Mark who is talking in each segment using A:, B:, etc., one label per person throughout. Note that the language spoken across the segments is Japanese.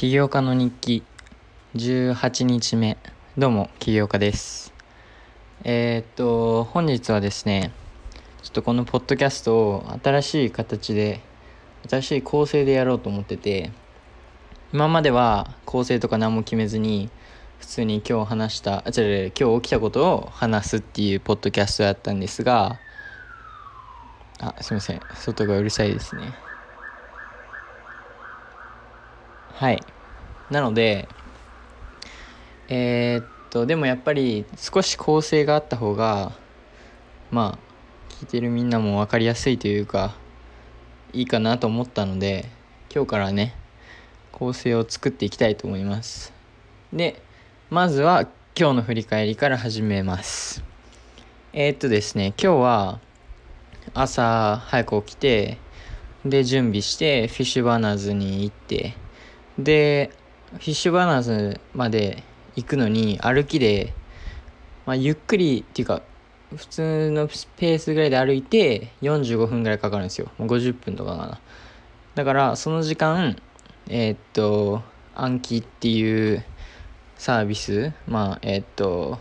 A: 起業家の日記。18日目。どうも起業家です。えー、っと本日はですねちょっとこのポッドキャストを新しい形で新しい構成でやろうと思ってて今までは構成とか何も決めずに普通に今日話したあ違う違う今日起きたことを話すっていうポッドキャストだったんですがあすいません。外がうるさいですね。はい。なのでえー、っとでもやっぱり少し構成があった方がまあ聞いてるみんなも分かりやすいというかいいかなと思ったので今日からね構成を作っていきたいと思います。でまずは今日の振り返りから始めます。えー、っとですね今日は朝早く起きてで準備してフィッシュバーナーズに行ってでフィッシュバーナーズまで行くのに歩きで、まあ、ゆっくりっていうか普通のペースぐらいで歩いて45分ぐらいかかるんですよ。もう50分とかかな。だからその時間えー、っと暗記っていうサービスまあえー、っと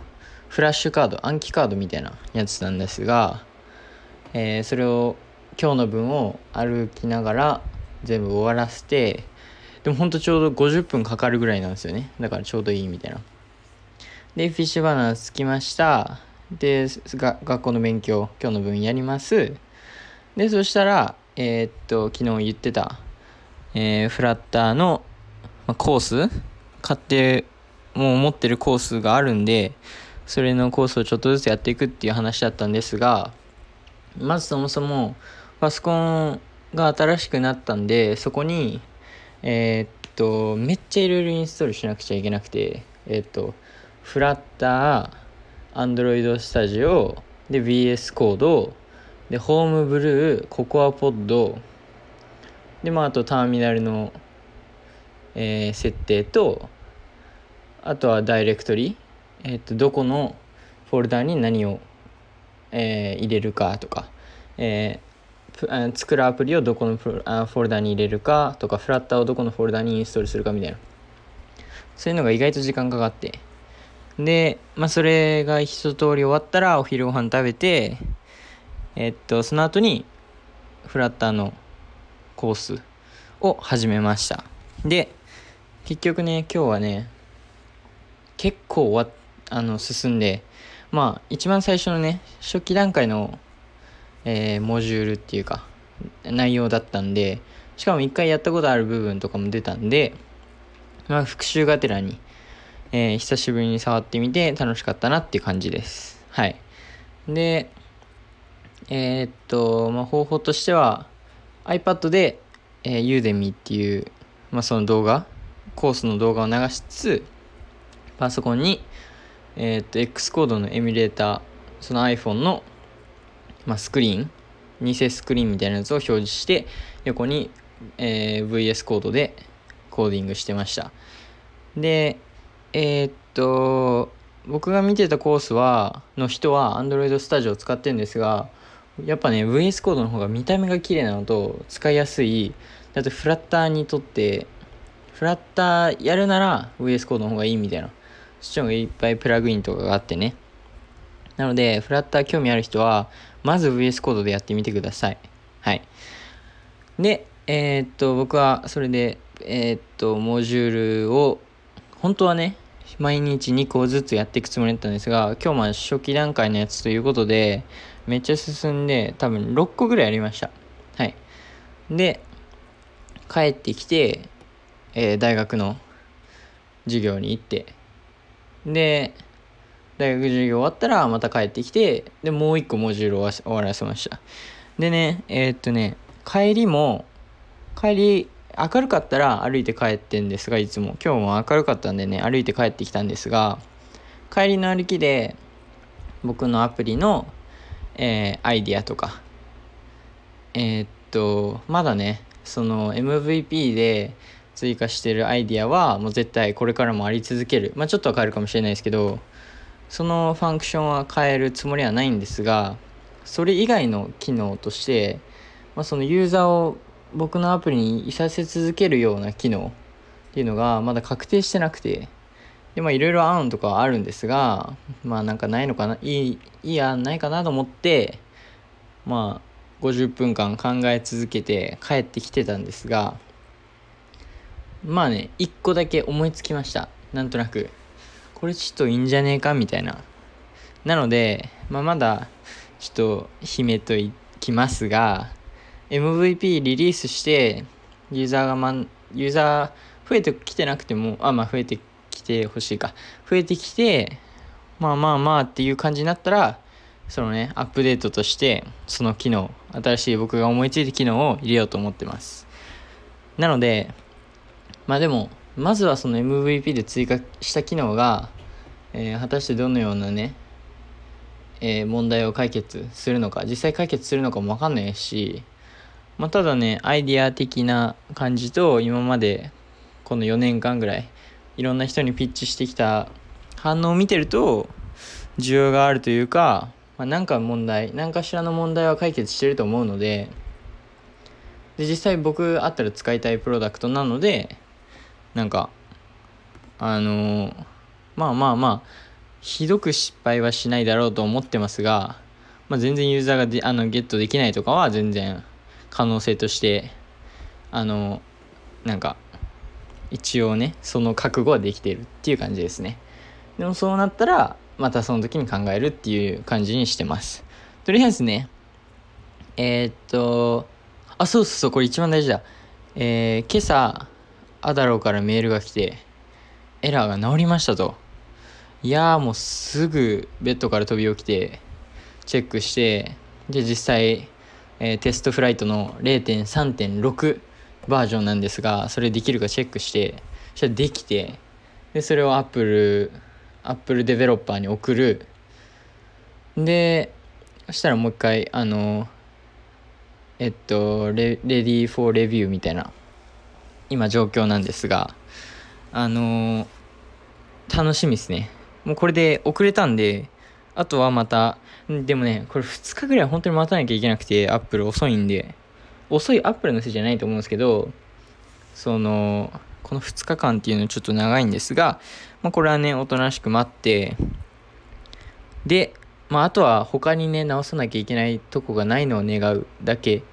A: フラッシュカード暗記カードみたいなやつなんですが、えー、それを今日の分を歩きながら全部終わらせてでもほんとちょうど50分かかるぐらいなんですよね。だからちょうどいいみたいな。でフィッシュバナナ着きました。でが学校の勉強今日の分やります。でそしたらえー、っと昨日言ってた、えー、フラッターの、まコース買ってもう持ってるコースがあるんでそれのコースをちょっとずつやっていくっていう話だったんですがまずそもそもパソコンが新しくなったんでそこにえー、っと、めっちゃいろいろインストールしなくちゃいけなくて、えー、っと、フラッター、Android Studio、で、VS コード、で、ホームブルー、ココアポッド、で、まあ、あとターミナルの、えー、設定と、あとはダイレクトリえっと、どこのフォルダに何を、えー、入れるかとか、えー、作るアプリをどこのフォルダに入れるかとかフラッターをどこのフォルダにインストールするかみたいな。そういうのが意外と時間かかって。でまあそれが一通り終わったらお昼ご飯食べてえっとその後にフラッターのコースを始めました。で結局ね今日はね結構わあの進んでまあ一番最初のね初期段階のえー、モジュールっていうか内容だったんでしかも一回やったことある部分とかも出たんで、まあ、復習がてらに、えー、久しぶりに触ってみて楽しかったなっていう感じです。はい。でえー、っと、まあ、方法としては iPad で、えー、ユーデミっていう、まあ、その動画コースの動画を流しつつパソコンに、えー、っと X コードのエミュレーターその iPhone のまあ、スクリーン偽スクリーンみたいなやつを表示して横に、えー、VS コードでコーディングしてました。でえー、っと僕が見てたコースはの人は Android Studio を使ってるんですがやっぱね VS コードの方が見た目が綺麗なのと使いやすい。だってフラッターにとってフラッターやるなら VS コードの方がいいみたいな。そっちの方がいっぱいプラグインとかがあってね。なのでフラッター興味ある人はまず VS コードでやってみてください。はい。で、えー、っと、僕はそれで、えー、っと、モジュールを、本当はね、毎日2個ずつやっていくつもりだったんですが、今日も初期段階のやつということで、めっちゃ進んで、多分6個ぐらいやりました。はい。で、帰ってきて、えー、大学の授業に行って、で、大学授業終わったらまた帰ってきて、で、もう一個モジュールを終わらせました。でね、えー、っとね、帰りも、帰り、明るかったら歩いて帰ってんですが、いつも。今日も明るかったんでね、歩いて帰ってきたんですが、帰りの歩きで、僕のアプリの、えー、アイディアとか、えー、っと、まだね、その MVP で追加してるアイディアは、もう絶対これからもあり続ける。まあちょっとは変えるかもしれないですけど、そのファンクションは変えるつもりはないんですがそれ以外の機能として、まあ、そのユーザーを僕のアプリにいさせ続けるような機能っていうのがまだ確定してなくてでまあいろいろ案とかはあるんですがまあなんかないのかないいいい案ないかなと思ってまあ50分間考え続けて帰ってきてたんですがまあね1個だけ思いつきました。なんとなく。これちょっといいんじゃねえかみたいな。なので、まあ、まだちょっと秘めときますが MVP リリースしてユーザーが、ま、ユーザー増えてきてなくてもあまあ増えてきてほしいか。増えてきてまあまあまあっていう感じになったらそのねアップデートとしてその機能新しい僕が思いついた機能を入れようと思ってます。なのでまあでもまずはその MVP で追加した機能が、えー、果たしてどのようなね、えー、問題を解決するのか実際解決するのかも分かんないし、まあ、ただねアイディア的な感じと今までこの4年間ぐらいいろんな人にピッチしてきた反応を見てると需要があるというか、まあ、なんか問題何かしらの問題は解決してると思うのでで実際僕あったら使いたいプロダクトなのでなんかあのまあまあまあひどく失敗はしないだろうと思ってますが、まあ、全然ユーザーがであのゲットできないとかは全然可能性としてあのなんか一応ねその覚悟はできているっていう感じですね。でもそうなったらまたその時に考えるっていう感じにしてます。とりあえずねえー、っとあそうそうそうこれ一番大事だ。えー、今朝アダローからメールが来て、エラーが治りましたと。いやーもうすぐベッドから飛び起きて、チェックして、で実際、えー、テストフライトの0.3.6バージョンなんですが、それできるかチェックして、そしたらできて、で、それを Apple、Apple デベロッパーに送る。で、そしたらもう一回、あの、えっと、レレディー・フォー・レビューみたいな今状況なんですがあのー、楽しみですね。もうこれで遅れたんであとはまたでもねこれ2日ぐらい本当に待たなきゃいけなくてアップル遅いんで遅いアップルのせいじゃないと思うんですけどそのこの2日間っていうのはちょっと長いんですが、まあ、これはねおとなしく待ってで、まあ、あとは他にね直さなきゃいけないとこがないのを願うだけ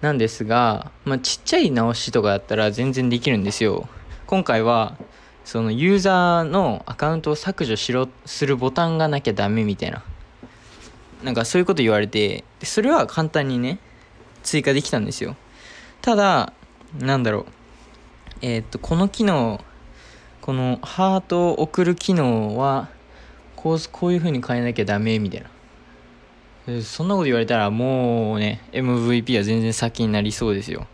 A: なんですが、まあ、ちっちゃい直しとかだったら全然できるんですよ。今回は、そのユーザーのアカウントを削除しろ、するボタンがなきゃダメみたいな。なんかそういうこと言われて、それは簡単にね、追加できたんですよ。ただ、なんだろう。えー、っと、この機能、このハートを送る機能は、こう、こういう風に変えなきゃダメみたいな。そんなこと言われたらもうね MVP は全然先になりそうですよ。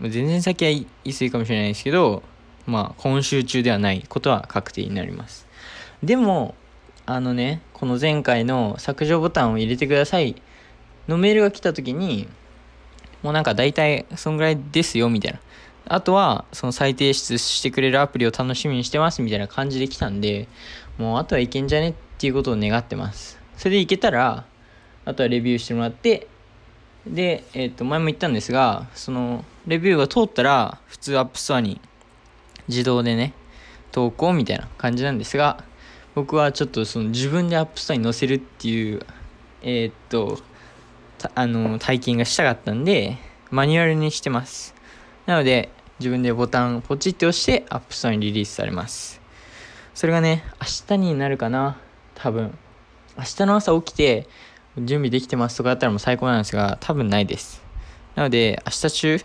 A: 全然先は言い過ぎかもしれないですけどまあ今週中ではないことは確定になります。でもあのねこの前回の削除ボタンを入れてくださいのメールが来た時にもうなんか大体そんぐらいですよみたいな。あとはその再提出してくれるアプリを楽しみにしてますみたいな感じで来たんでもうあとはいけんじゃねっていうことを願ってます。それでいけたらあとはレビューしてもらってで、えっ、ー、と前も言ったんですがそのレビューが通ったら普通 App Store に自動でね投稿みたいな感じなんですが僕はちょっとその自分で App Store に載せるっていうえっ、とあの体験がしたかったんでマニュアルにしてます。なので自分でボタンポチって押して App Store にリリースされます。それがね明日になるかな多分。明日の朝起きて準備できてますとかだったらもう最高なんですが、多分ないです。なので、明日中、明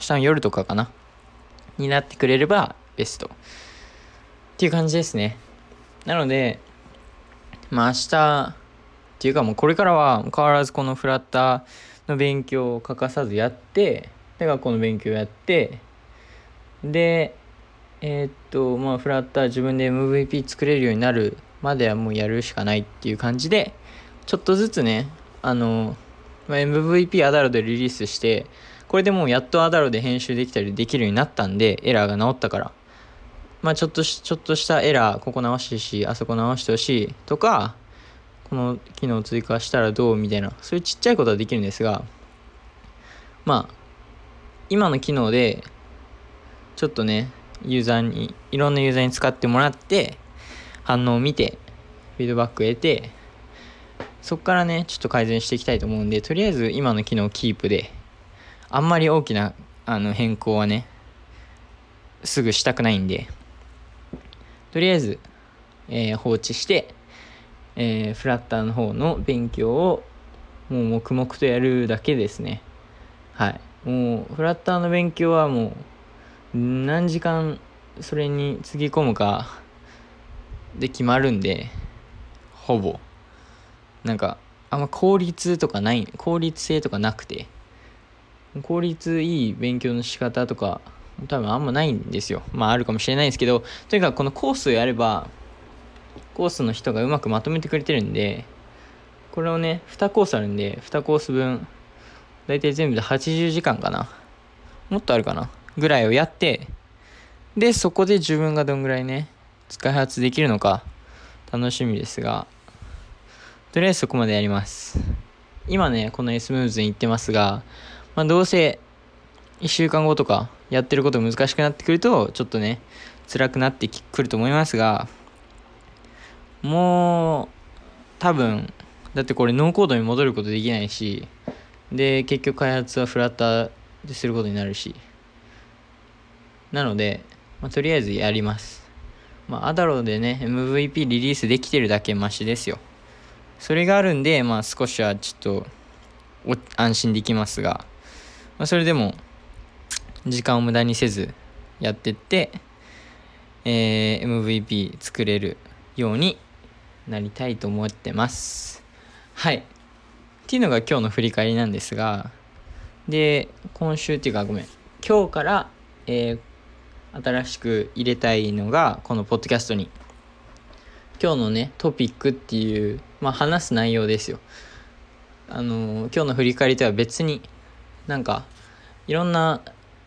A: 日の夜とかかな、になってくれればベスト。っていう感じですね。なので、まあ明日、っていうかもうこれからは変わらずこのフラッターの勉強を欠かさずやって、で、学校の勉強やって、で、えー、っと、まあフラッター自分で MVP 作れるようになるまではもうやるしかないっていう感じで、ちょっとずつね、あの、まあ、MVP アダロでリリースして、これでもうやっとアダロで編集できたりできるようになったんで、エラーが治ったから。まあちょっとし、ちょっとしたエラー、ここ直してほしい、あそこ直してほしいとか、この機能追加したらどうみたいな、そういうちっちゃいことはできるんですが、まあ、今の機能で、ちょっとね、ユーザーにいろんなユーザーに使ってもらって反応を見てフィードバックを得てそこからねちょっと改善していきたいと思うんでとりあえず今の機能キープであんまり大きなあの変更はねすぐしたくないんでとりあえず、えー、放置して、えー、フラッターの方の勉強をもう黙々とやるだけですね。はい。もうフラッターの勉強はもう何時間それにつぎ込むかで決まるんでほぼ。なんかあんま効率とかない効率性とかなくて効率いい勉強の仕方とか多分あんまないんですよ。まああるかもしれないですけどとにかくこのコースをやればコースの人がうまくまとめてくれてるんでこれをね2コースあるんで2コース分大体全部で80時間かなもっとあるかなぐらいをやってでそこで自分がどんぐらいね使い発できるのか楽しみですがとりあえずそこまでやります。今ねこの S ムーズに行ってますが、まあ、どうせ1週間後とかやってること難しくなってくるとちょっとね辛くなってくると思いますがもう多分だってこれノーコードに戻ることできないしで結局開発はフラッターですることになるし。なので、まあ、とりあえずやります。まあアダローでね MVP リリースできてるだけマシですよ。それがあるんで、まあ、少しはちょっと安心できますが、まあ、それでも時間を無駄にせずやってって、えー、MVP 作れるようになりたいと思ってます。はい。っていうのが今日の振り返りなんですがで今週っていうかごめん。今日から、えー、新しく入れたいのがこのポッドキャストに。今日のねトピックっていう、まあ、話す内容ですよ。あの今日の振り返りとは別になんかいろんな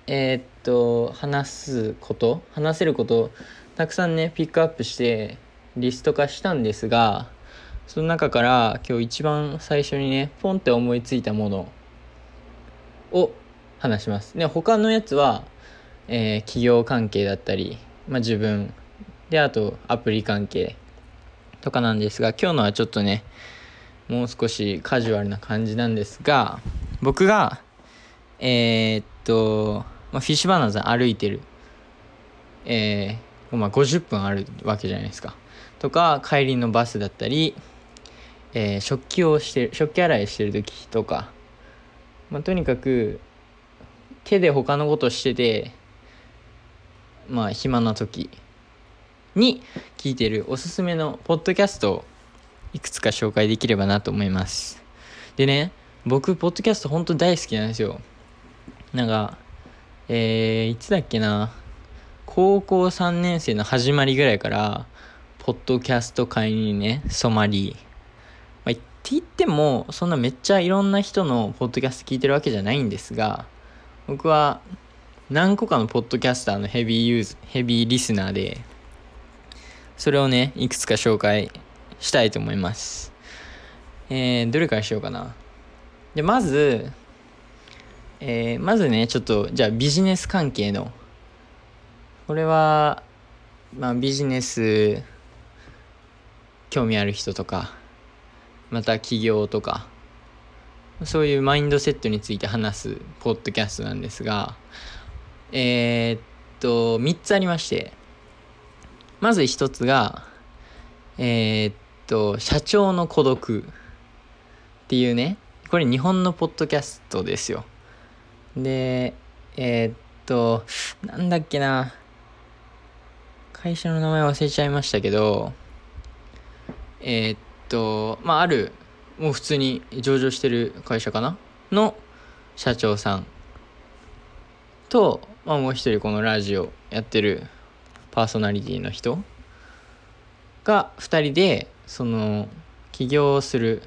A: えー、っと話すこと話せることたくさんねピックアップしてリスト化したんですがその中から今日一番最初にねポンって思いついたものを話します。で他のやつは、えー、企業関係だったり、まあ、自分であとアプリ関係。とかなんですが今日のはちょっとねもう少しカジュアルな感じなんですが僕がえー、っと、まあ、フィッシュバーナーズ歩いてるえー、まあ、50分あるわけじゃないですか。とか帰りのバスだったり、えー、食器をして食器洗いしてる時とか、まあ、とにかく手で他のことしててまあ暇な時に聞いてるおすすめのポッドキャストをいくつか紹介できればなと思います。でね、僕、ポッドキャスト本当大好きなんですよ。なんか、えー、いつだっけな、高校3年生の始まりぐらいから、ポッドキャスト界にね、染まり、まあ、って言っても、そんなめっちゃいろんな人のポッドキャスト聞いてるわけじゃないんですが、僕は何個かのポッドキャスターのヘビーユーズ、ヘビーリスナーで、それをね、いくつか紹介したいと思います。えー、どれからしようかな。で、まず、えー、まずね、ちょっと、じゃあビジネス関係の、これは、まあビジネス、興味ある人とか、また企業とか、そういうマインドセットについて話すポッドキャストなんですが、えー、っと、3つありまして、まず一つが、えー、っと、社長の孤独っていうね、これ日本のポッドキャストですよ。で、えー、っと、なんだっけな、会社の名前忘れちゃいましたけど、えー、っと、まあ、ある、もう普通に上場してる会社かな？の社長さんと、まあ、もう一人このラジオやってるパーソナリティの人が2人でその起業する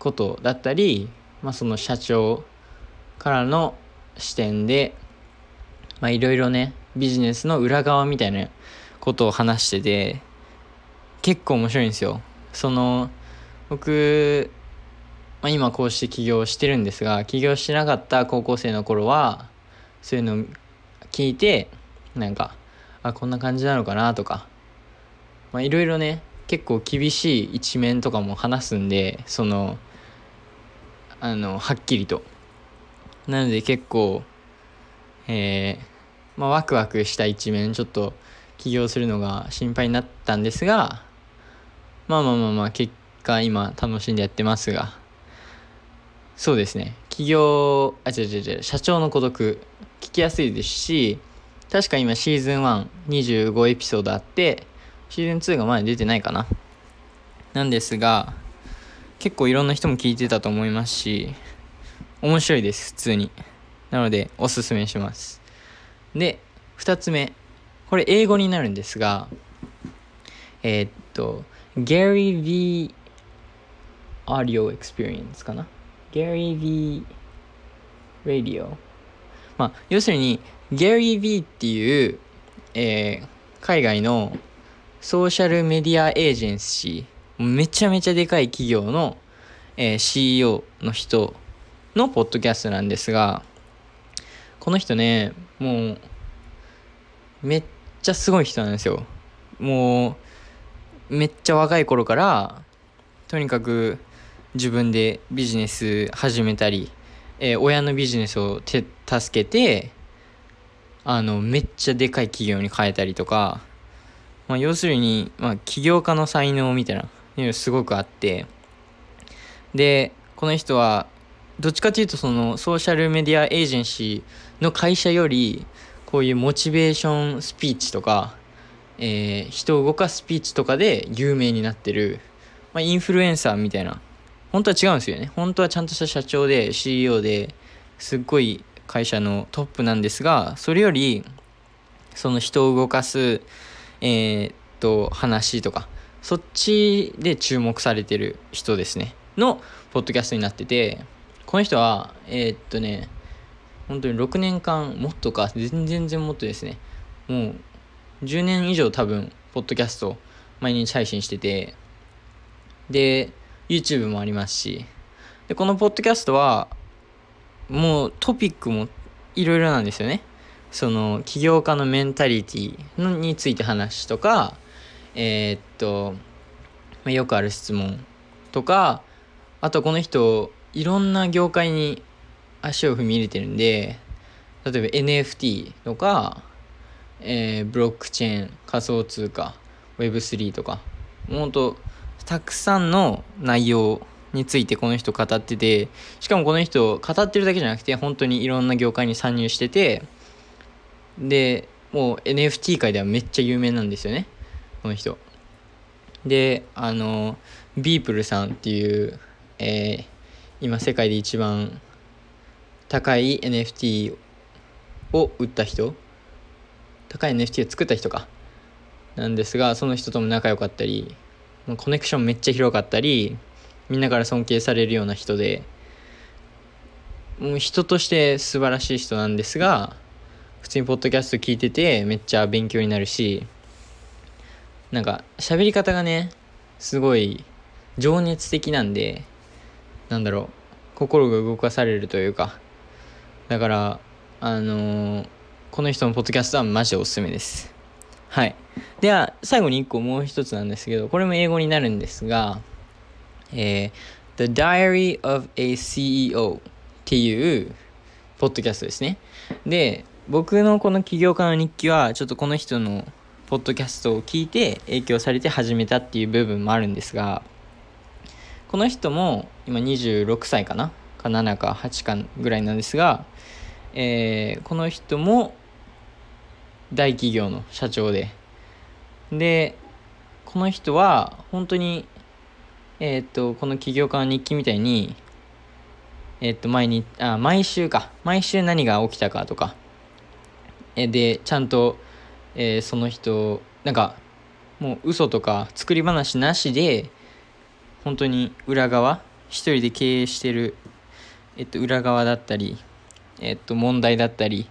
A: ことだったり、まあ、その社長からの視点でいろいろねビジネスの裏側みたいなことを話してて結構面白いんですよ。その僕、まあ、今こうして起業してるんですが起業してなかった高校生の頃はそういうのを聞いてなんかあこんな感じなのかなとか。まあいろいろね結構厳しい一面とかも話すんでそのあのはっきりと。なので結構えー、まあ、ワクワクした一面ちょっと起業するのが心配になったんですがまあまあまあまあ結果今楽しんでやってますが。そうですね。起業あ違う違う違う社長の孤独。聞きやすいですし確か今シーズン125エピソードあってシーズン2がまだ出てないかな。なんですが結構いろんな人も聞いてたと思いますし面白いです普通に。なのでおすすめします。で2つ目。これ英語になるんですがえー、っと Gary V. Audio Experience かな？Gary V. Radio まあ要するに Gary V っていう、えー、海外のソーシャルメディアエージェンシーめちゃめちゃでかい企業の、えー、CEO の人のポッドキャストなんですがこの人ねもうめっちゃすごい人なんですよ。もうめっちゃ若い頃からとにかく自分でビジネス始めたり、えー、親のビジネスを手助けてあのめっちゃでかい企業に変えたりとか、まあ、要するに、まあ、起業家の才能みたいなのすごくあってでこの人はどっちかというとそのソーシャルメディアエージェンシーの会社よりこういうモチベーションスピーチとか、えー、人を動かすスピーチとかで有名になってる、まあ、インフルエンサーみたいな。本当は違うんですよね。本当はちゃんとした社長で CEO ですっごい会社のトップなんですがそれよりその人を動かすえー、っと話とかそっちで注目されてる人ですね。のポッドキャストになっててこの人はえー、っとね本当に6年間もっとか全然全然もっとですね。もう10年以上多分ポッドキャスト毎日配信しててで YouTube もありますしでこのポッドキャストはもうトピックもいろいろなんですよね。その起業家のメンタリティについて話とかえー、っと、まあ、よくある質問とかあとこの人いろんな業界に足を踏み入れてるんで例えば NFT とか、えー、ブロックチェーン仮想通貨 Web3 とかもっとたくさんの内容についてこの人語っててしかもこの人語ってるだけじゃなくて本当にいろんな業界に参入しててでもう NFT 界ではめっちゃ有名なんですよねこの人。であのビープルさんっていう、えー、今世界で一番高い NFT を売った人高い NFT を作った人かなんですがその人とも仲良かったりコネクションめっちゃ広かったりみんなから尊敬されるような人でもう人として素晴らしい人なんですが普通にポッドキャスト聞いててめっちゃ勉強になるしなんか喋り方がねすごい情熱的なんでなんだろう心が動かされるというかだからあのー、この人のポッドキャストはマジでおすすめです。はい。では最後に1個もう一つなんですけどこれも英語になるんですがえー、The Diary of a CEO っていうポッドキャストですね。で、僕のこの起業家の日記は、ちょっとこの人のポッドキャストを聞いて影響されて始めたっていう部分もあるんですが、この人も今26歳かな？か7か8かぐらいなんですが、えー、この人も大企業の社長で、で、この人は本当にえっ、と、この起業家の日記みたいに、えっ、と、毎に、あ、毎週か。毎週何が起きたかとか。えで、ちゃんと、えー、その人、なんか、もう嘘とか作り話なしで、本当に裏側、一人で経営してる、えっと、裏側だったり、えっと、問題だったり、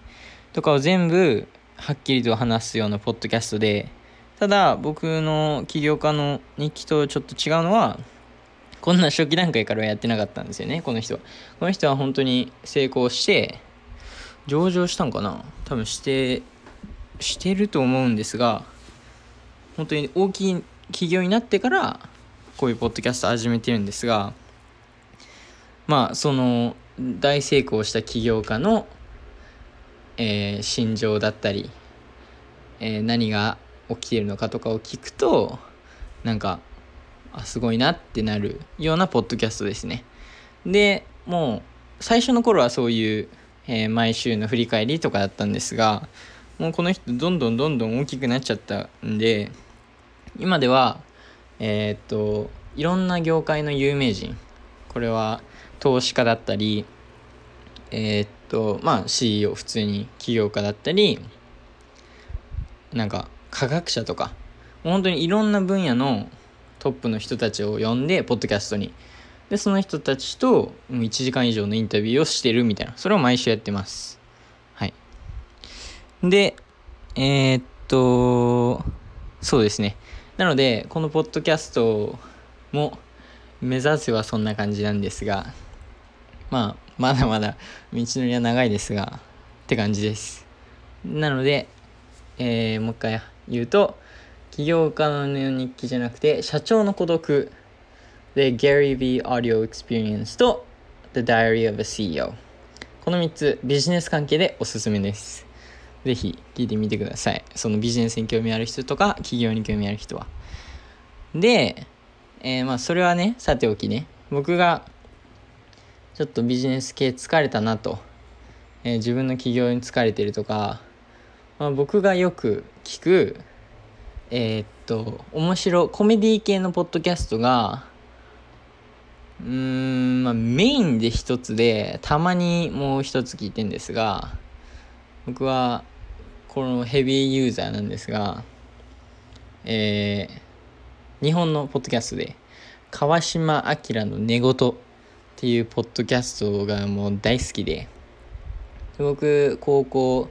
A: とかを全部、はっきりと話すようなポッドキャストで、ただ、僕の起業家の日記とちょっと違うのは、こんな初期段階からはやってなかったんですよねこの人は。この人は本当に成功して上場したんかな多分してしてると思うんですが本当に大きい企業になってからこういうポッドキャスト始めてるんですがまあその大成功した起業家の、えー、心情だったり、えー、何が起きてるのかとかを聞くとなんかあすごいなってなるようなポッドキャストですね。でもう最初の頃はそういう、えー、毎週の振り返りとかだったんですがもうこの人どんどんどんどん大きくなっちゃったんで今ではえー、っといろんな業界の有名人これは投資家だったりえー、っとまあ CEO 普通に起業家だったりなんか科学者とか本当にいろんな分野のトップの人たちを呼んでポッドキャストに。でその人たちと1時間以上のインタビューをしてるみたいな。それを毎週やってます。はい。でえー、っとそうですね。なのでこのポッドキャストも目指せはそんな感じなんですがまあまだまだ道のりは長いですがって感じです。なので、えー、もう一回言うと起業家の日記じゃなくて社長の孤独。で Gary V. Audio Experience と The Diary of a CEO この3つビジネス関係でおすすめです。ぜひ聞いてみてください。そのビジネスに興味ある人とか企業に興味ある人は。で、えー、まあそれはねさておきね。僕がちょっとビジネス系疲れたなと、えー、自分の起業に疲れてるとか、まあ、僕がよく聞くえー、っと面白コメディ系のポッドキャストがうーん、まあ、メインで一つでたまにもう一つ聞いてんですが僕はこのヘビーユーザーなんですがえー、日本のポッドキャストで川島明の寝言っていうポッドキャストがもう大好きで僕高校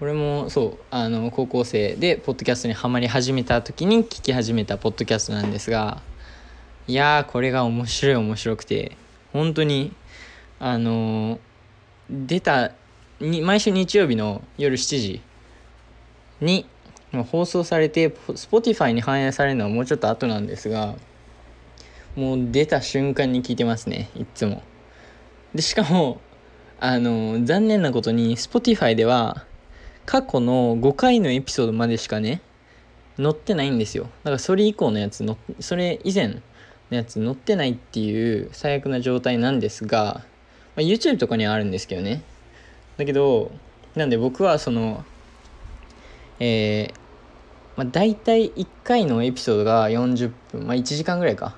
A: これもそうあの高校生でポッドキャストにはまり始めた時に聞き始めたポッドキャストなんですがいやーこれが面白い面白くて本当にあの、出たに毎週日曜日の夜7時に放送されて Spotify に反映されるのはもうちょっと後なんですがもう出た瞬間に聞いてますねいつも。でしかもあの残念なことに Spotify では過去の5回のエピソードまでしかね載ってないんですよ。だからそれ以降のやつのそれ以前のやつ載ってないっていう最悪な状態なんですが、まあ、YouTube とかにはあるんですけどね。だけどなんで僕はそのえー、まあ、大体1回のエピソードが40分まあ1時間ぐらいか。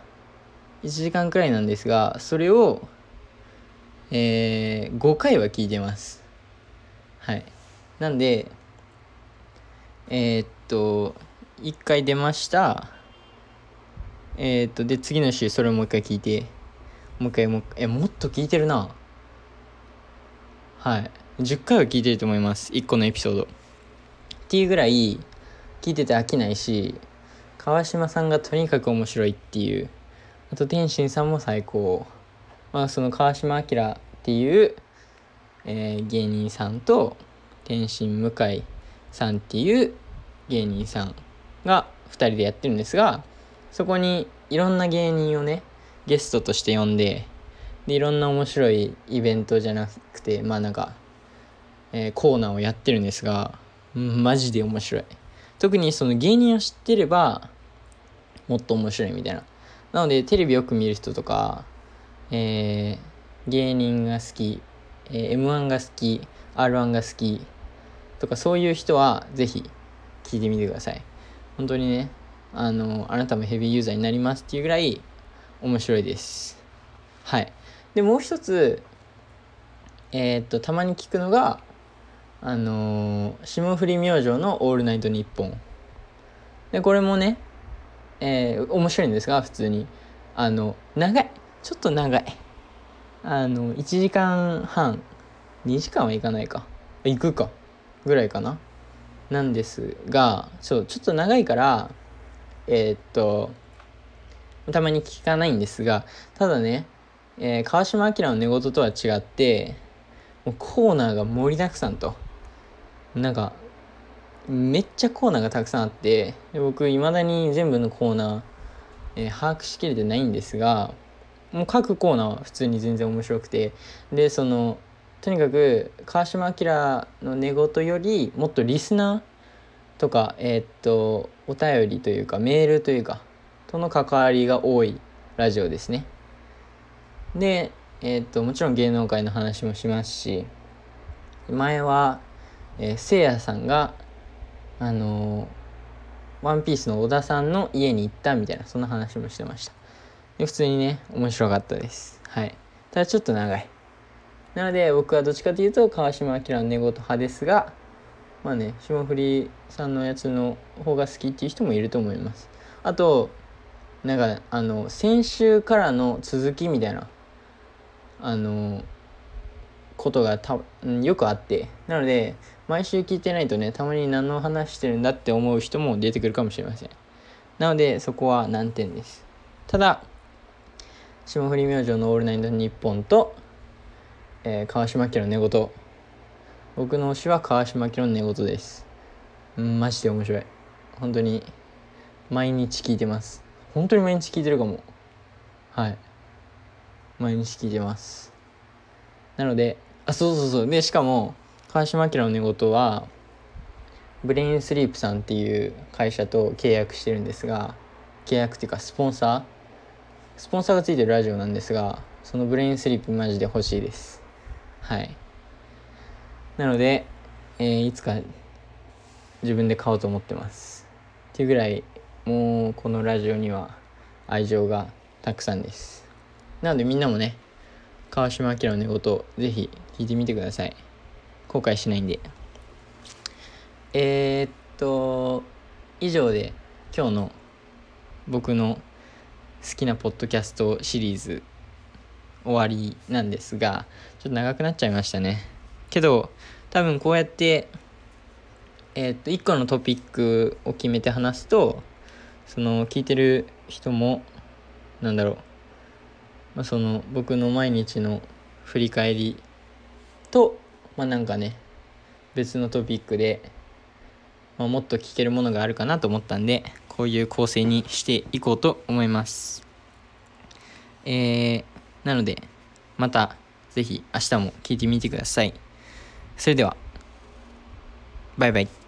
A: 1時間くらいなんですがそれをえー、5回は聞いてます。はい。なんで、えー、っと、1回出ました。えー、っと、で、次の週それをもう一回聞いて、もう一回、もうえ、もっと聞いてるな。はい。10回は聞いてると思います。1個のエピソード。っていうぐらい、聞いてて飽きないし、川島さんがとにかく面白いっていう。あと、天心さんも最高。まあ、その川島明っていう、えー、芸人さんと、天心向井さんっていう芸人さんが2人でやってるんですがそこにいろんな芸人をねゲストとして呼んででいろんな面白いイベントじゃなくてまあなんか、えー、コーナーをやってるんですがマジで面白い。特にその芸人を知ってればもっと面白いみたいな。なのでテレビよく見る人とか、えー、芸人が好き、えー、m 1が好き r 1が好きとかそういう人はぜひ聞いてみてください。本当にねあのあなたもヘビーユーザーになりますっていうぐらい面白いです。はい。でもう一つえー、っとたまに聞くのがあの、霜降り明星の「オールナイトニッポン」でこれもねえー、面白いんですが普通に。あの長い。ちょっと長い。あの1時間半。2時間はいかないか。行くか。ぐらいかな。なんですがそうちょっと長いからえー、っとたまに聞かないんですがただね、えー、川島明の寝言とは違ってもうコーナーが盛りだくさんと。なんかめっちゃコーナーがたくさんあって僕いまだに全部のコーナー、えー、把握しきれてないんですがもう各コーナーは普通に全然面白くてでそのとにかく川島明の寝言よりもっとリスナーとかえー、っとお便りというかメールというかとの関わりが多いラジオですね。でえー、っともちろん芸能界の話もしますし前は、え、せいやさんがあのワンピースの小田さんの家に行ったみたいなそんな話もしてました。で普通にね面白かったです。はい。ただちょっと長い。なので僕はどっちかというと川島明の寝言派ですがまあね霜降りさんのやつの方が好きっていう人もいると思います。あとなんかあの先週からの続きみたいなあのことがたよくあって。なので毎週聞いてないとねたまに何の話してるんだって思う人も出てくるかもしれません。なのでそこは難点です。ただ霜降り明星の「オールナイトニッポン」と、えー、川島家の寝言。僕の推しは川島家の寝言です。うんマジで面白い。本当に毎日聞いてます。本当に毎日聞いてるかも。はい。毎日聞いてます。なのであそうそうそう。でしかも川島明の寝言はブレインスリープさんっていう会社と契約してるんですが契約っていうかスポンサー？スポンサーがついてるラジオなんですがそのブレインスリープマジで欲しいです。はい。なので、えー、いつか自分で買おうと思ってます。っていうぐらいもうこのラジオには愛情がたくさんです。なのでみんなもね川島明の寝言ぜひ聞いてみてください。後悔しないんで。えー、っと以上で今日の僕の好きなポッドキャストシリーズ終わりなんですがちょっと長くなっちゃいましたねけど多分こうやってえー、っと1個のトピックを決めて話すとその聞いてる人もなんだろう、まあ、その僕の毎日の振り返りとまあなんかね別のトピックで、まあ、もっと聞けるものがあるかなと思ったんでこういう構成にしていこうと思います。えー、なので、またぜひ明日も聞いてみてください。それでは、バイバイ。